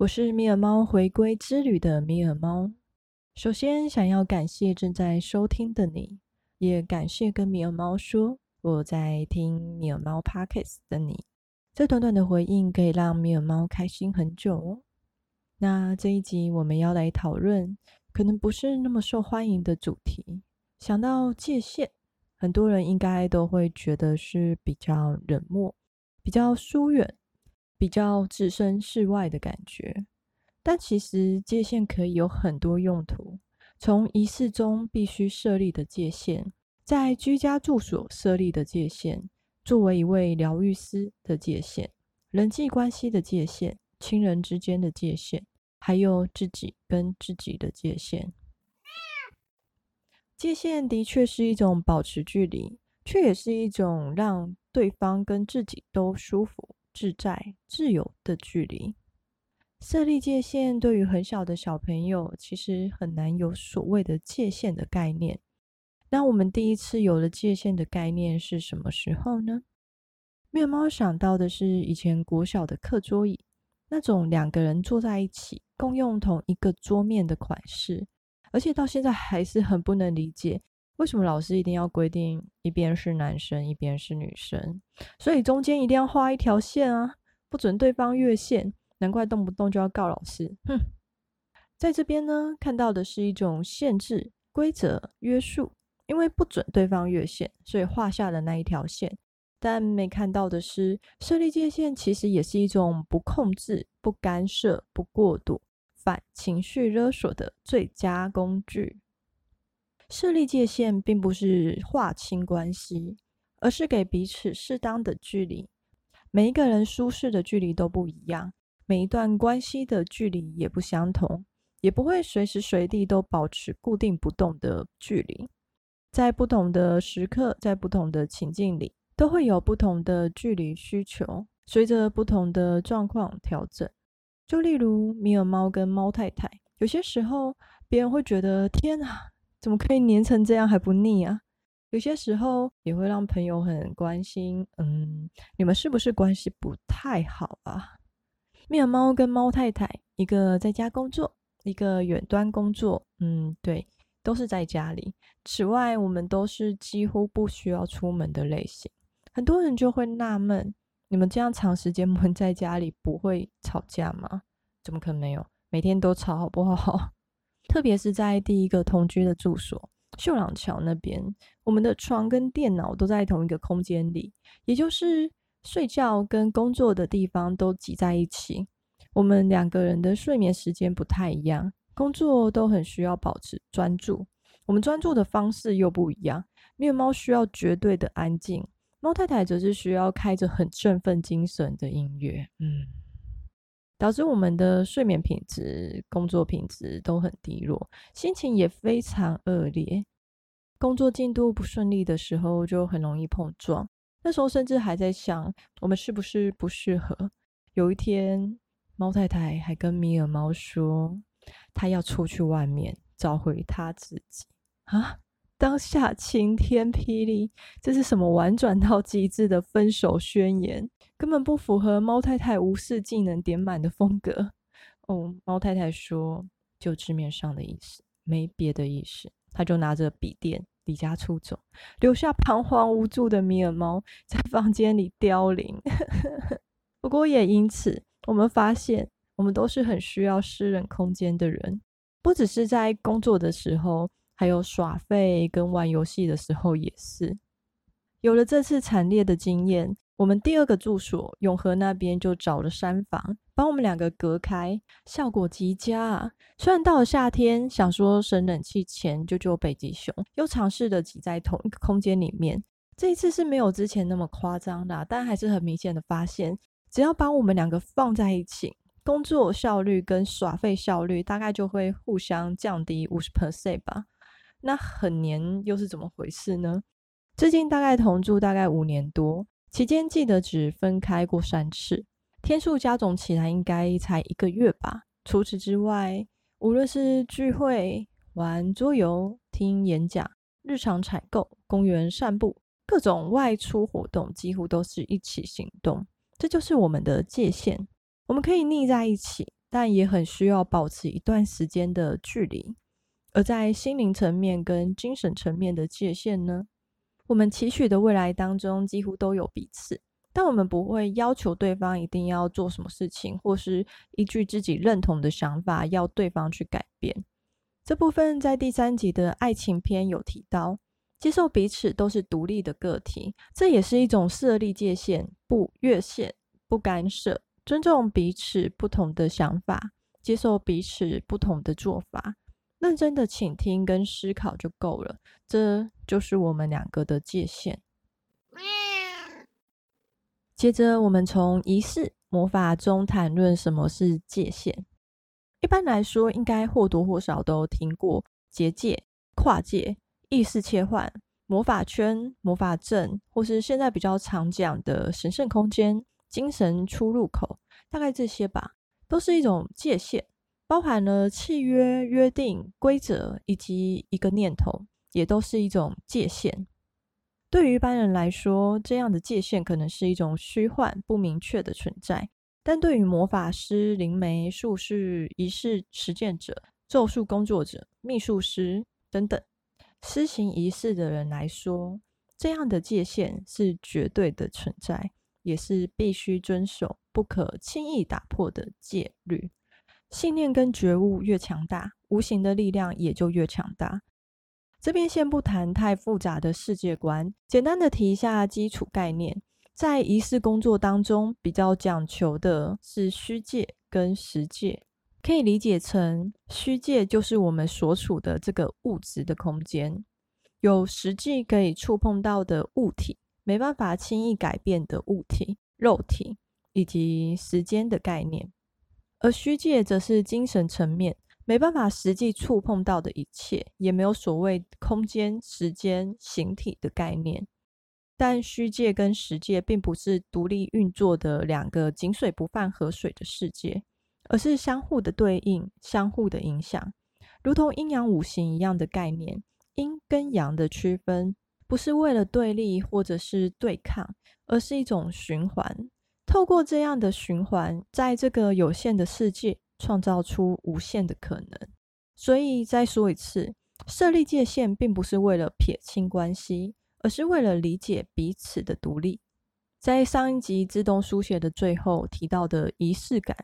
我是米尔猫回归之旅的米尔猫。首先，想要感谢正在收听的你，也感谢跟米尔猫说我在听米尔猫 Podcast 的你。这短短的回应可以让米尔猫开心很久哦。那这一集我们要来讨论，可能不是那么受欢迎的主题。想到界限，很多人应该都会觉得是比较冷漠、比较疏远。比较置身事外的感觉，但其实界限可以有很多用途。从仪式中必须设立的界限，在居家住所设立的界限，作为一位疗愈师的界限，人际关系的界限，亲人之间的界限，还有自己跟自己的界限。界限的确是一种保持距离，却也是一种让对方跟自己都舒服。自在、自由的距离，设立界限对于很小的小朋友，其实很难有所谓的界限的概念。那我们第一次有了界限的概念是什么时候呢？米尔猫想到的是以前国小的课桌椅，那种两个人坐在一起共用同一个桌面的款式，而且到现在还是很不能理解。为什么老师一定要规定一边是男生，一边是女生？所以中间一定要画一条线啊，不准对方越线。难怪动不动就要告老师。哼，在这边呢，看到的是一种限制、规则、约束，因为不准对方越线，所以画下了那一条线。但没看到的是，设立界限其实也是一种不控制、不干涉、不过度、反情绪勒索的最佳工具。设立界限并不是划清关系，而是给彼此适当的距离。每一个人舒适的距离都不一样，每一段关系的距离也不相同，也不会随时随地都保持固定不动的距离。在不同的时刻，在不同的情境里，都会有不同的距离需求，随着不同的状况调整。就例如米尔猫跟猫太太，有些时候别人会觉得天啊！怎么可以粘成这样还不腻啊？有些时候也会让朋友很关心，嗯，你们是不是关系不太好啊？米尔猫跟猫太太，一个在家工作，一个远端工作，嗯，对，都是在家里。此外，我们都是几乎不需要出门的类型。很多人就会纳闷，你们这样长时间闷在家里，不会吵架吗？怎么可能没有？每天都吵，好不好？特别是在第一个同居的住所秀朗桥那边，我们的床跟电脑都在同一个空间里，也就是睡觉跟工作的地方都挤在一起。我们两个人的睡眠时间不太一样，工作都很需要保持专注，我们专注的方式又不一样。米尔猫需要绝对的安静，猫太太则是需要开着很振奋精神的音乐。嗯。导致我们的睡眠品质、工作品质都很低落，心情也非常恶劣。工作进度不顺利的时候，就很容易碰撞。那时候甚至还在想，我们是不是不适合？有一天，猫太太还跟米尔猫说，她要出去外面找回她自己啊！当下晴天霹雳，这是什么婉转到极致的分手宣言？根本不符合猫太太无视技能点满的风格。哦，猫太太说，就字面上的意思，没别的意思。他就拿着笔电离家出走，留下彷徨无助的米尔猫在房间里凋零。不过也因此，我们发现，我们都是很需要私人空间的人，不只是在工作的时候。还有耍废跟玩游戏的时候也是。有了这次惨烈的经验，我们第二个住所永和那边就找了山房，把我们两个隔开，效果极佳啊！虽然到了夏天，想说省冷气钱救救北极熊，又尝试的挤在同一个空间里面。这一次是没有之前那么夸张的，但还是很明显的发现，只要把我们两个放在一起，工作效率跟耍废效率大概就会互相降低五十 percent 吧。那很黏又是怎么回事呢？最近大概同住大概五年多，期间记得只分开过三次，天数加总起来应该才一个月吧。除此之外，无论是聚会、玩桌游、听演讲、日常采购、公园散步，各种外出活动，几乎都是一起行动。这就是我们的界限。我们可以腻在一起，但也很需要保持一段时间的距离。而在心灵层面跟精神层面的界限呢？我们期许的未来当中几乎都有彼此，但我们不会要求对方一定要做什么事情，或是依据自己认同的想法要对方去改变。这部分在第三集的爱情篇有提到，接受彼此都是独立的个体，这也是一种设立界限，不越线，不干涉，尊重彼此不同的想法，接受彼此不同的做法。认真的倾听跟思考就够了，这就是我们两个的界限。接着，我们从仪式魔法中谈论什么是界限。一般来说，应该或多或少都听过结界、跨界、意识切换、魔法圈、魔法阵，或是现在比较常讲的神圣空间、精神出入口，大概这些吧，都是一种界限。包含了契约、约定、规则以及一个念头，也都是一种界限。对于一般人来说，这样的界限可能是一种虚幻、不明确的存在；但对于魔法师、灵媒、术士、仪式实践者、咒术工作者、秘术师等等施行仪式的人来说，这样的界限是绝对的存在，也是必须遵守、不可轻易打破的戒律。信念跟觉悟越强大，无形的力量也就越强大。这边先不谈太复杂的世界观，简单的提一下基础概念。在仪式工作当中，比较讲求的是虚界跟实界，可以理解成虚界就是我们所处的这个物质的空间，有实际可以触碰到的物体，没办法轻易改变的物体、肉体以及时间的概念。而虚界则是精神层面，没办法实际触碰到的一切，也没有所谓空间、时间、形体的概念。但虚界跟实界并不是独立运作的两个井水不犯河水的世界，而是相互的对应、相互的影响，如同阴阳五行一样的概念。阴跟阳的区分，不是为了对立或者是对抗，而是一种循环。透过这样的循环，在这个有限的世界创造出无限的可能。所以再说一次，设立界限并不是为了撇清关系，而是为了理解彼此的独立。在上一集自动书写的最后提到的仪式感、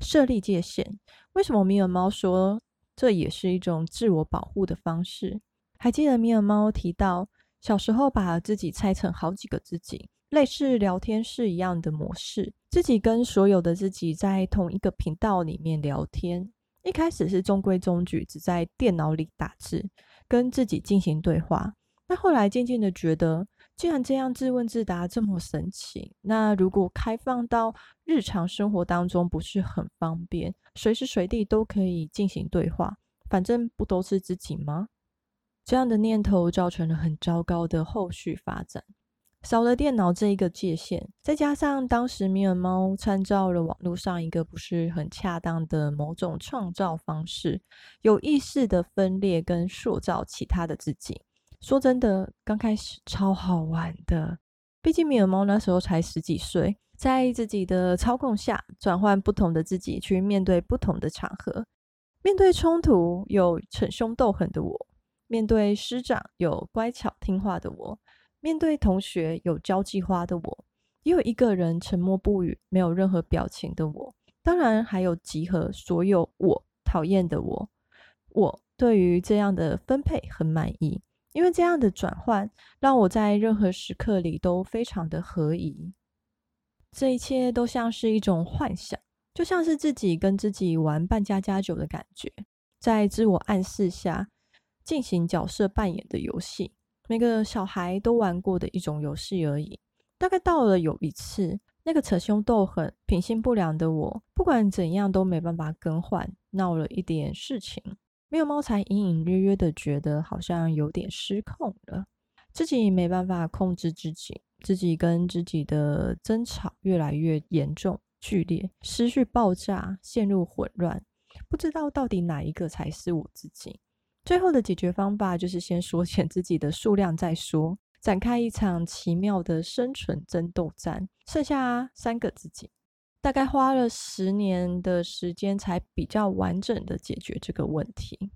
设立界限，为什么米尔猫说这也是一种自我保护的方式？还记得米尔猫提到小时候把自己拆成好几个自己。类似聊天室一样的模式，自己跟所有的自己在同一个频道里面聊天。一开始是中规中矩，只在电脑里打字，跟自己进行对话。那后来渐渐的觉得，既然这样自问自答这么神奇，那如果开放到日常生活当中，不是很方便？随时随地都可以进行对话，反正不都是自己吗？这样的念头造成了很糟糕的后续发展。少了电脑这一个界限，再加上当时米尔猫参照了网络上一个不是很恰当的某种创造方式，有意识的分裂跟塑造其他的自己。说真的，刚开始超好玩的，毕竟米尔猫那时候才十几岁，在自己的操控下，转换不同的自己去面对不同的场合，面对冲突有逞凶斗狠的我，面对师长有乖巧听话的我。面对同学有交际花的我，也有一个人沉默不语、没有任何表情的我，当然还有集合所有我讨厌的我。我对于这样的分配很满意，因为这样的转换让我在任何时刻里都非常的合宜。这一切都像是一种幻想，就像是自己跟自己玩扮家家酒的感觉，在自我暗示下进行角色扮演的游戏。每个小孩都玩过的一种游戏而已。大概到了有一次，那个逞凶斗狠、品性不良的我，不管怎样都没办法更换，闹了一点事情，没有猫才隐隐约约的觉得好像有点失控了，自己没办法控制自己，自己跟自己的争吵越来越严重、剧烈，思绪爆炸，陷入混乱，不知道到底哪一个才是我自己。最后的解决方法就是先缩减自己的数量再说，展开一场奇妙的生存争斗战，剩下三个自己。大概花了十年的时间才比较完整的解决这个问题。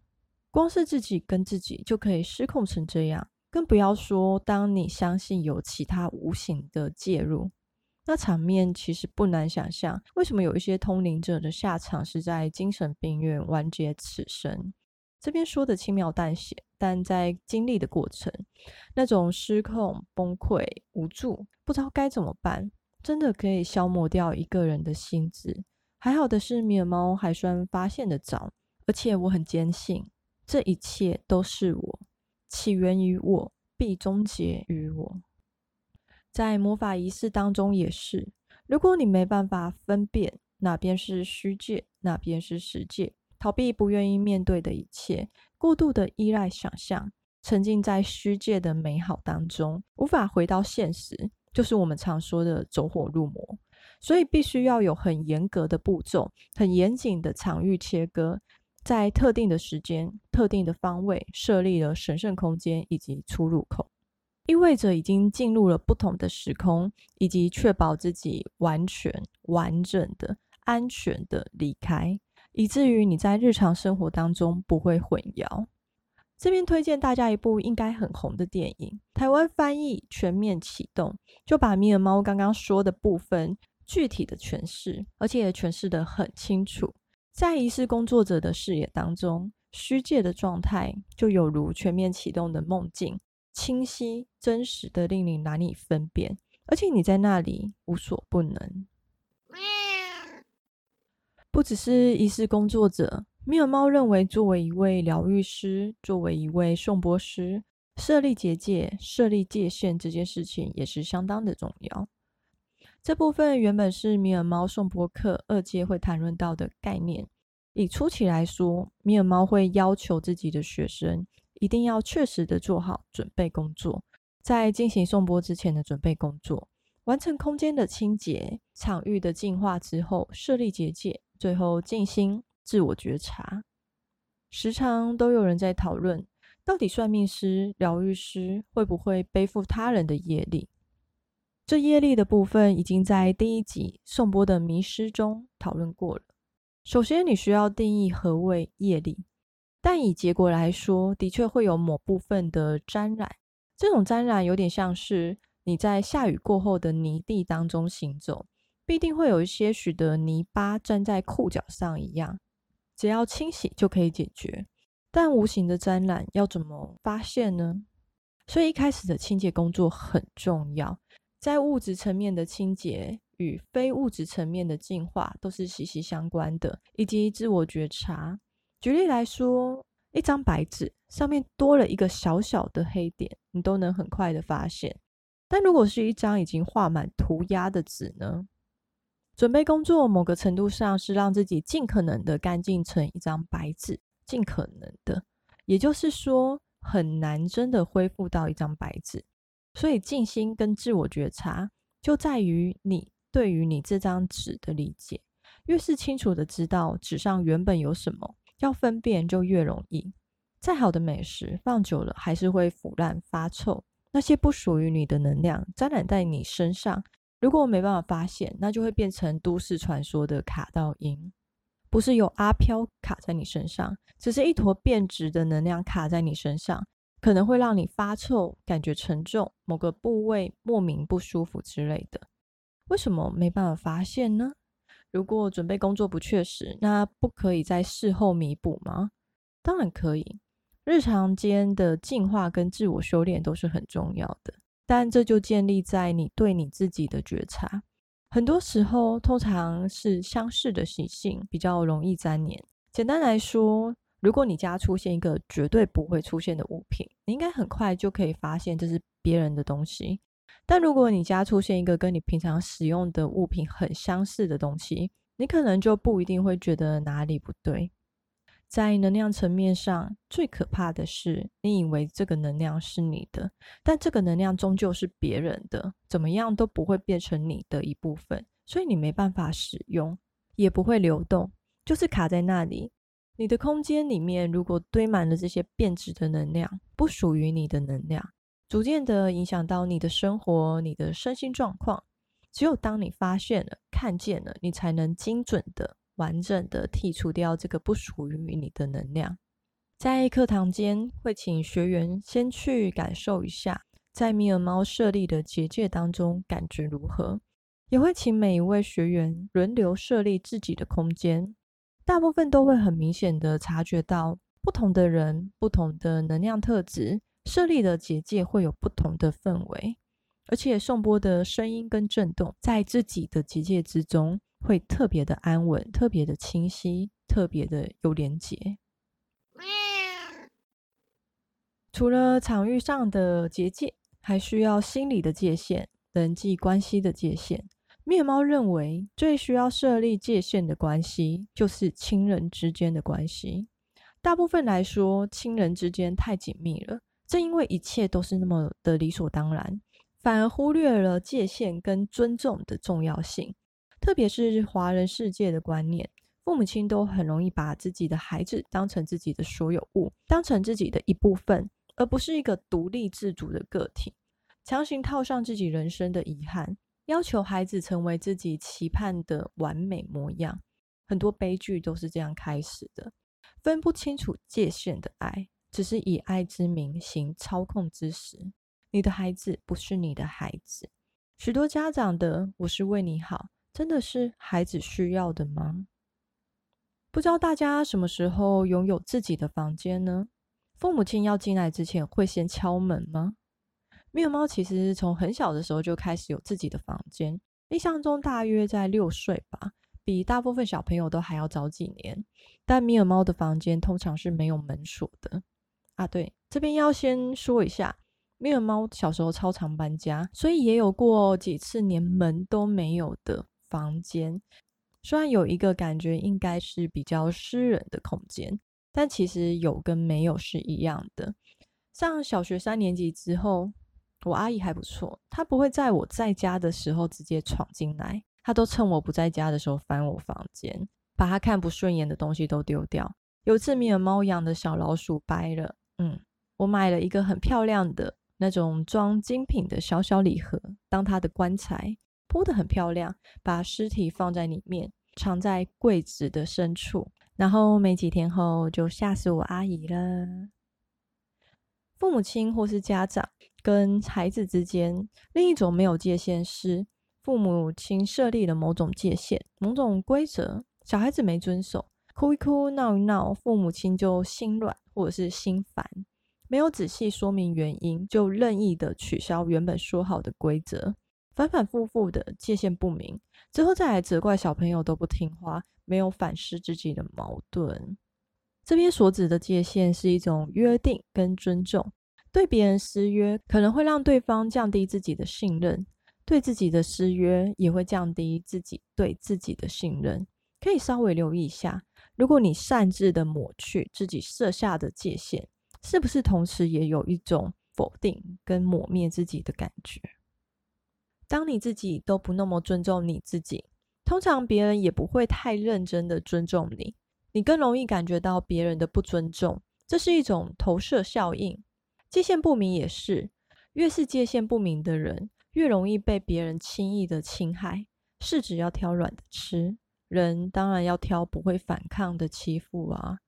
光是自己跟自己就可以失控成这样，更不要说当你相信有其他无形的介入，那场面其实不难想象。为什么有一些通灵者的下场是在精神病院完结此生？这边说的轻描淡写，但在经历的过程，那种失控、崩溃、无助，不知道该怎么办，真的可以消磨掉一个人的心智。还好的是，米尔猫还算发现得早，而且我很坚信，这一切都是我，起源于我，必终结于我。在魔法仪式当中也是，如果你没办法分辨哪边是虚界，哪边是实界。逃避不愿意面对的一切，过度的依赖想象，沉浸在虚界的美好当中，无法回到现实，就是我们常说的走火入魔。所以必须要有很严格的步骤，很严谨的场域切割，在特定的时间、特定的方位设立了神圣空间以及出入口，意味着已经进入了不同的时空，以及确保自己完全、完整的、安全的离开。以至于你在日常生活当中不会混淆。这边推荐大家一部应该很红的电影，台湾翻译《全面启动》，就把米尔猫刚刚说的部分具体的诠释，而且也诠释得很清楚。在仪式工作者的视野当中，虚界的状态就有如全面启动的梦境，清晰真实的令你难以分辨，而且你在那里无所不能。不只是仪式工作者，米尔猫认为，作为一位疗愈师，作为一位颂钵师，设立结界、设立界限这件事情也是相当的重要。这部分原本是米尔猫颂钵课二阶会谈论到的概念。以初期来说，米尔猫会要求自己的学生一定要确实的做好准备工作，在进行颂钵之前的准备工作，完成空间的清洁、场域的净化之后，设立结界。最后静心自我觉察，时常都有人在讨论，到底算命师、疗愈师会不会背负他人的业力？这业力的部分已经在第一集颂钵的迷失中讨论过了。首先，你需要定义何谓业力，但以结果来说，的确会有某部分的沾染。这种沾染有点像是你在下雨过后的泥地当中行走。必定会有一些许的泥巴粘在裤脚上一样，只要清洗就可以解决。但无形的沾染要怎么发现呢？所以一开始的清洁工作很重要，在物质层面的清洁与非物质层面的净化都是息息相关的，以及自我觉察。举例来说，一张白纸上面多了一个小小的黑点，你都能很快的发现。但如果是一张已经画满涂鸦的纸呢？准备工作，某个程度上是让自己尽可能的干净成一张白纸，尽可能的，也就是说，很难真的恢复到一张白纸。所以，静心跟自我觉察就在于你对于你这张纸的理解，越是清楚的知道纸上原本有什么，要分辨就越容易。再好的美食放久了还是会腐烂发臭，那些不属于你的能量沾染在你身上。如果我没办法发现，那就会变成都市传说的卡到音，不是有阿飘卡在你身上，只是一坨变质的能量卡在你身上，可能会让你发臭、感觉沉重、某个部位莫名不舒服之类的。为什么没办法发现呢？如果准备工作不确实，那不可以在事后弥补吗？当然可以，日常间的净化跟自我修炼都是很重要的。但这就建立在你对你自己的觉察。很多时候，通常是相似的习性比较容易粘黏。简单来说，如果你家出现一个绝对不会出现的物品，你应该很快就可以发现这是别人的东西。但如果你家出现一个跟你平常使用的物品很相似的东西，你可能就不一定会觉得哪里不对。在能量层面上，最可怕的是，你以为这个能量是你的，但这个能量终究是别人的，怎么样都不会变成你的一部分，所以你没办法使用，也不会流动，就是卡在那里。你的空间里面如果堆满了这些变质的能量，不属于你的能量，逐渐的影响到你的生活、你的身心状况，只有当你发现了、看见了，你才能精准的、完整的剔除掉这个不属于你的能量。在课堂间，会请学员先去感受一下，在米尔猫设立的结界当中感觉如何，也会请每一位学员轮流设立自己的空间。大部分都会很明显的察觉到，不同的人、不同的能量特质设立的结界会有不同的氛围。而且颂钵的声音跟震动，在自己的结界之中会特别的安稳、特别的清晰、特别的有连结。除了场域上的结界，还需要心理的界限、人际关系的界限。面猫认为，最需要设立界限的关系，就是亲人之间的关系。大部分来说，亲人之间太紧密了，正因为一切都是那么的理所当然。反而忽略了界限跟尊重的重要性，特别是华人世界的观念，父母亲都很容易把自己的孩子当成自己的所有物，当成自己的一部分，而不是一个独立自主的个体，强行套上自己人生的遗憾，要求孩子成为自己期盼的完美模样。很多悲剧都是这样开始的，分不清楚界限的爱，只是以爱之名行操控之实。你的孩子不是你的孩子，许多家长的“我是为你好”，真的是孩子需要的吗？不知道大家什么时候拥有自己的房间呢？父母亲要进来之前会先敲门吗？米尔猫其实从很小的时候就开始有自己的房间，印象中大约在六岁吧，比大部分小朋友都还要早几年。但米尔猫的房间通常是没有门锁的啊。对，这边要先说一下。米尔猫小时候超常搬家，所以也有过几次连门都没有的房间。虽然有一个感觉应该是比较私人的空间，但其实有跟没有是一样的。上小学三年级之后，我阿姨还不错，她不会在我在家的时候直接闯进来，她都趁我不在家的时候翻我房间，把她看不顺眼的东西都丢掉。有次米尔猫养的小老鼠掰了，嗯，我买了一个很漂亮的。那种装精品的小小礼盒，当她的棺材铺得很漂亮，把尸体放在里面，藏在柜子的深处。然后没几天后，就吓死我阿姨了。父母亲或是家长跟孩子之间，另一种没有界限是，父母亲设立了某种界限、某种规则，小孩子没遵守，哭一哭、闹一闹，父母亲就心软或者是心烦。没有仔细说明原因，就任意的取消原本说好的规则，反反复复的界限不明，之后再来责怪小朋友都不听话，没有反思自己的矛盾。这边所指的界限是一种约定跟尊重，对别人失约可能会让对方降低自己的信任，对自己的失约也会降低自己对自己的信任。可以稍微留意一下，如果你擅自的抹去自己设下的界限。是不是同时也有一种否定跟抹灭自己的感觉？当你自己都不那么尊重你自己，通常别人也不会太认真的尊重你，你更容易感觉到别人的不尊重，这是一种投射效应。界限不明也是，越是界限不明的人，越容易被别人轻易的侵害。柿子要挑软的吃，人当然要挑不会反抗的欺负啊。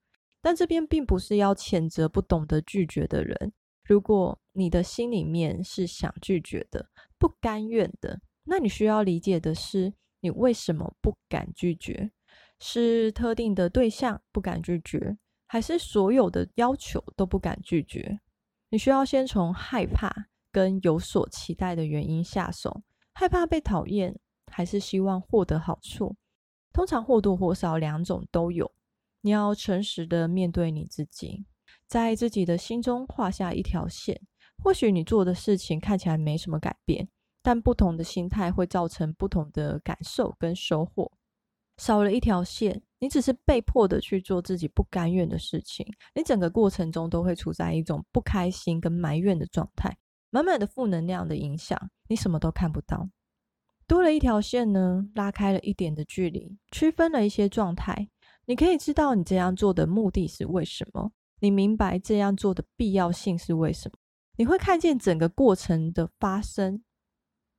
但这边并不是要谴责不懂得拒绝的人。如果你的心里面是想拒绝的、不甘愿的，那你需要理解的是，你为什么不敢拒绝？是特定的对象不敢拒绝，还是所有的要求都不敢拒绝？你需要先从害怕跟有所期待的原因下手。害怕被讨厌，还是希望获得好处？通常或多或少两种都有。你要诚实的面对你自己，在自己的心中画下一条线。或许你做的事情看起来没什么改变，但不同的心态会造成不同的感受跟收获。少了一条线，你只是被迫的去做自己不甘愿的事情，你整个过程中都会处在一种不开心跟埋怨的状态，满满的负能量的影响，你什么都看不到。多了一条线呢，拉开了一点的距离，区分了一些状态。你可以知道你这样做的目的是为什么，你明白这样做的必要性是为什么，你会看见整个过程的发生，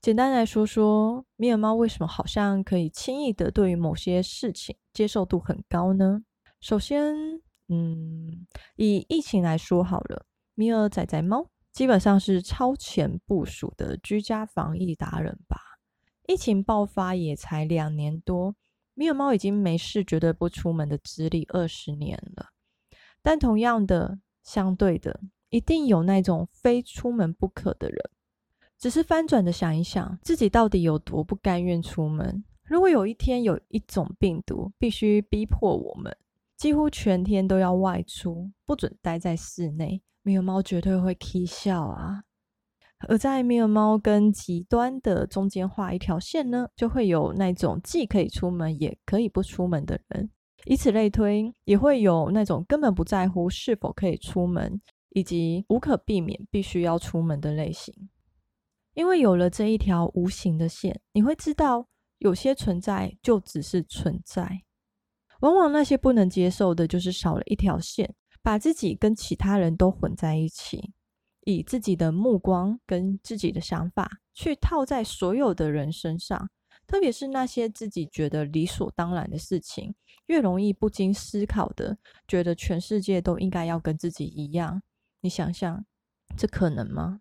简单来说说，米尔猫为什么好像可以轻易的对于某些事情接受度很高呢？首先，嗯，以疫情来说好了，米尔仔仔猫基本上是超前部署的居家防疫达人吧。疫情爆发也才两年多，米尔猫已经没事绝对不出门的资历二十年了。但同样的，相对的，一定有那种非出门不可的人。只是翻转的想一想，自己到底有多不甘愿出门。如果有一天有一种病毒必须逼迫我们，几乎全天都要外出，不准待在室内，没有猫绝对会啼笑啊！而在没有猫跟极端的中间画一条线呢，就会有那种既可以出门也可以不出门的人。以此类推，也会有那种根本不在乎是否可以出门，以及无可避免必须要出门的类型。因为有了这一条无形的线，你会知道有些存在就只是存在。往往那些不能接受的，就是少了一条线，把自己跟其他人都混在一起，以自己的目光跟自己的想法去套在所有的人身上，特别是那些自己觉得理所当然的事情，越容易不经思考的觉得全世界都应该要跟自己一样。你想想，这可能吗？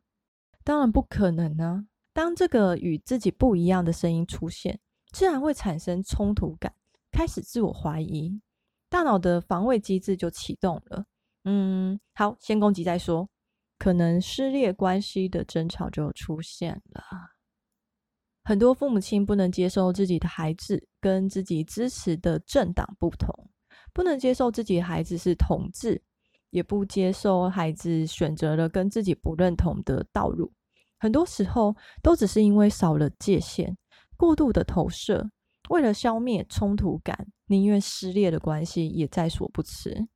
当然不可能呢。当这个与自己不一样的声音出现，自然会产生冲突感。开始自我怀疑，大脑的防卫机制就启动了。嗯，好，先攻击再说。可能撕裂关系的争吵就出现了。很多父母亲不能接受自己的孩子跟自己支持的政党不同，不能接受自己的孩子是同志，也不接受孩子选择了跟自己不认同的道路。很多时候都只是因为少了界限，过度的投射。为了消灭冲突感，宁愿撕裂的关系也在所不辞。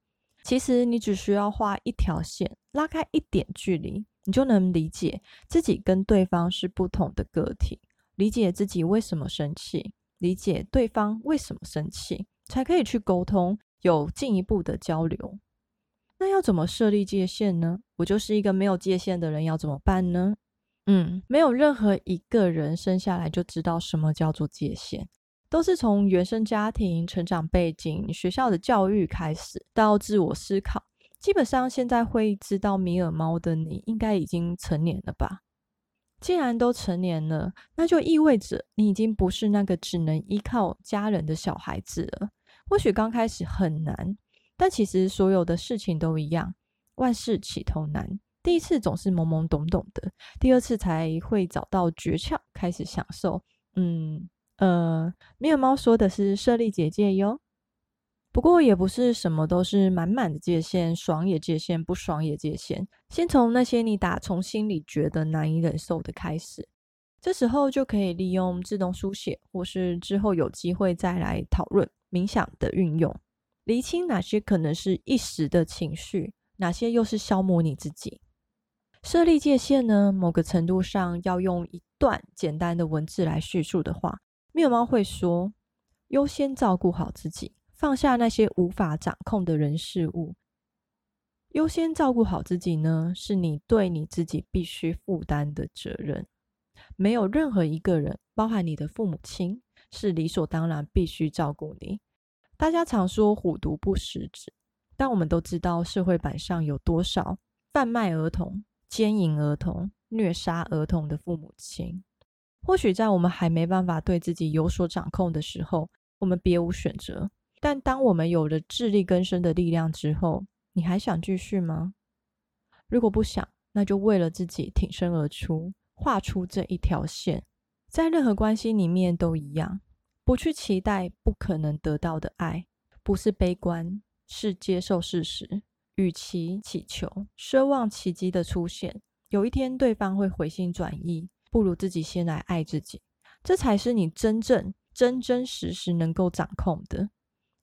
其实你只需要画一条线，拉开一点距离，你就能理解自己跟对方是不同的个体，理解自己为什么生气，理解对方为什么生气，才可以去沟通，有进一步的交流。那要怎么设立界限呢？我就是一个没有界限的人，要怎么办呢？嗯，没有任何一个人生下来就知道什么叫做界限。都是从原生家庭、成长背景、学校的教育开始，到自我思考。基本上，现在会知道米尔猫的你，应该已经成年了吧？既然都成年了，那就意味着你已经不是那个只能依靠家人的小孩子了。或许刚开始很难，但其实所有的事情都一样，万事起头难。第一次总是懵懵懂懂的，第二次才会找到诀窍，开始享受。嗯。呃，米尔猫说的是设立结界哟。不过也不是什么都是满满的界限，爽也界限，不爽也界限。先从那些你打从心里觉得难以忍受的开始，这时候就可以利用自动书写，或是之后有机会再来讨论冥想的运用，厘清哪些可能是一时的情绪，哪些又是消磨你自己。设立界限呢，某个程度上要用一段简单的文字来叙述的话。米尔猫会说：“优先照顾好自己，放下那些无法掌控的人事物。优先照顾好自己呢，是你对你自己必须负担的责任。没有任何一个人，包含你的父母亲，是理所当然必须照顾你。大家常说‘虎毒不食子’，但我们都知道社会版上有多少贩卖儿童、奸淫儿童、虐杀儿童的父母亲。”或许在我们还没办法对自己有所掌控的时候，我们别无选择。但当我们有了自力更生的力量之后，你还想继续吗？如果不想，那就为了自己挺身而出，画出这一条线。在任何关系里面都一样，不去期待不可能得到的爱，不是悲观，是接受事实。与其祈求、奢望奇迹的出现，有一天对方会回心转意。不如自己先来爱自己，这才是你真正真真实实能够掌控的。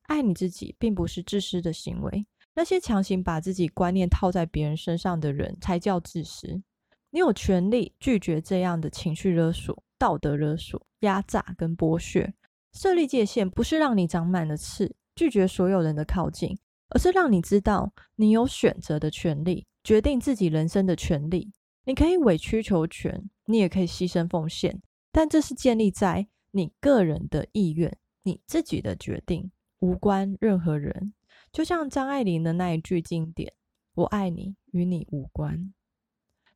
爱你自己，并不是自私的行为。那些强行把自己观念套在别人身上的人，才叫自私。你有权利拒绝这样的情绪勒索、道德勒索、压榨跟剥削。设立界限，不是让你长满了刺，拒绝所有人的靠近，而是让你知道，你有选择的权利，决定自己人生的权利。你可以委曲求全，你也可以牺牲奉献，但这是建立在你个人的意愿、你自己的决定，无关任何人。就像张爱玲的那一句经典：“我爱你，与你无关。”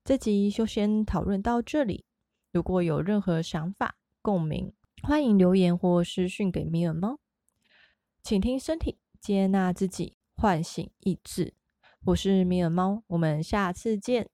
这集就先讨论到这里。如果有任何想法、共鸣，欢迎留言或私讯给米尔猫。请听身体，接纳自己，唤醒意志。我是米尔猫，我们下次见。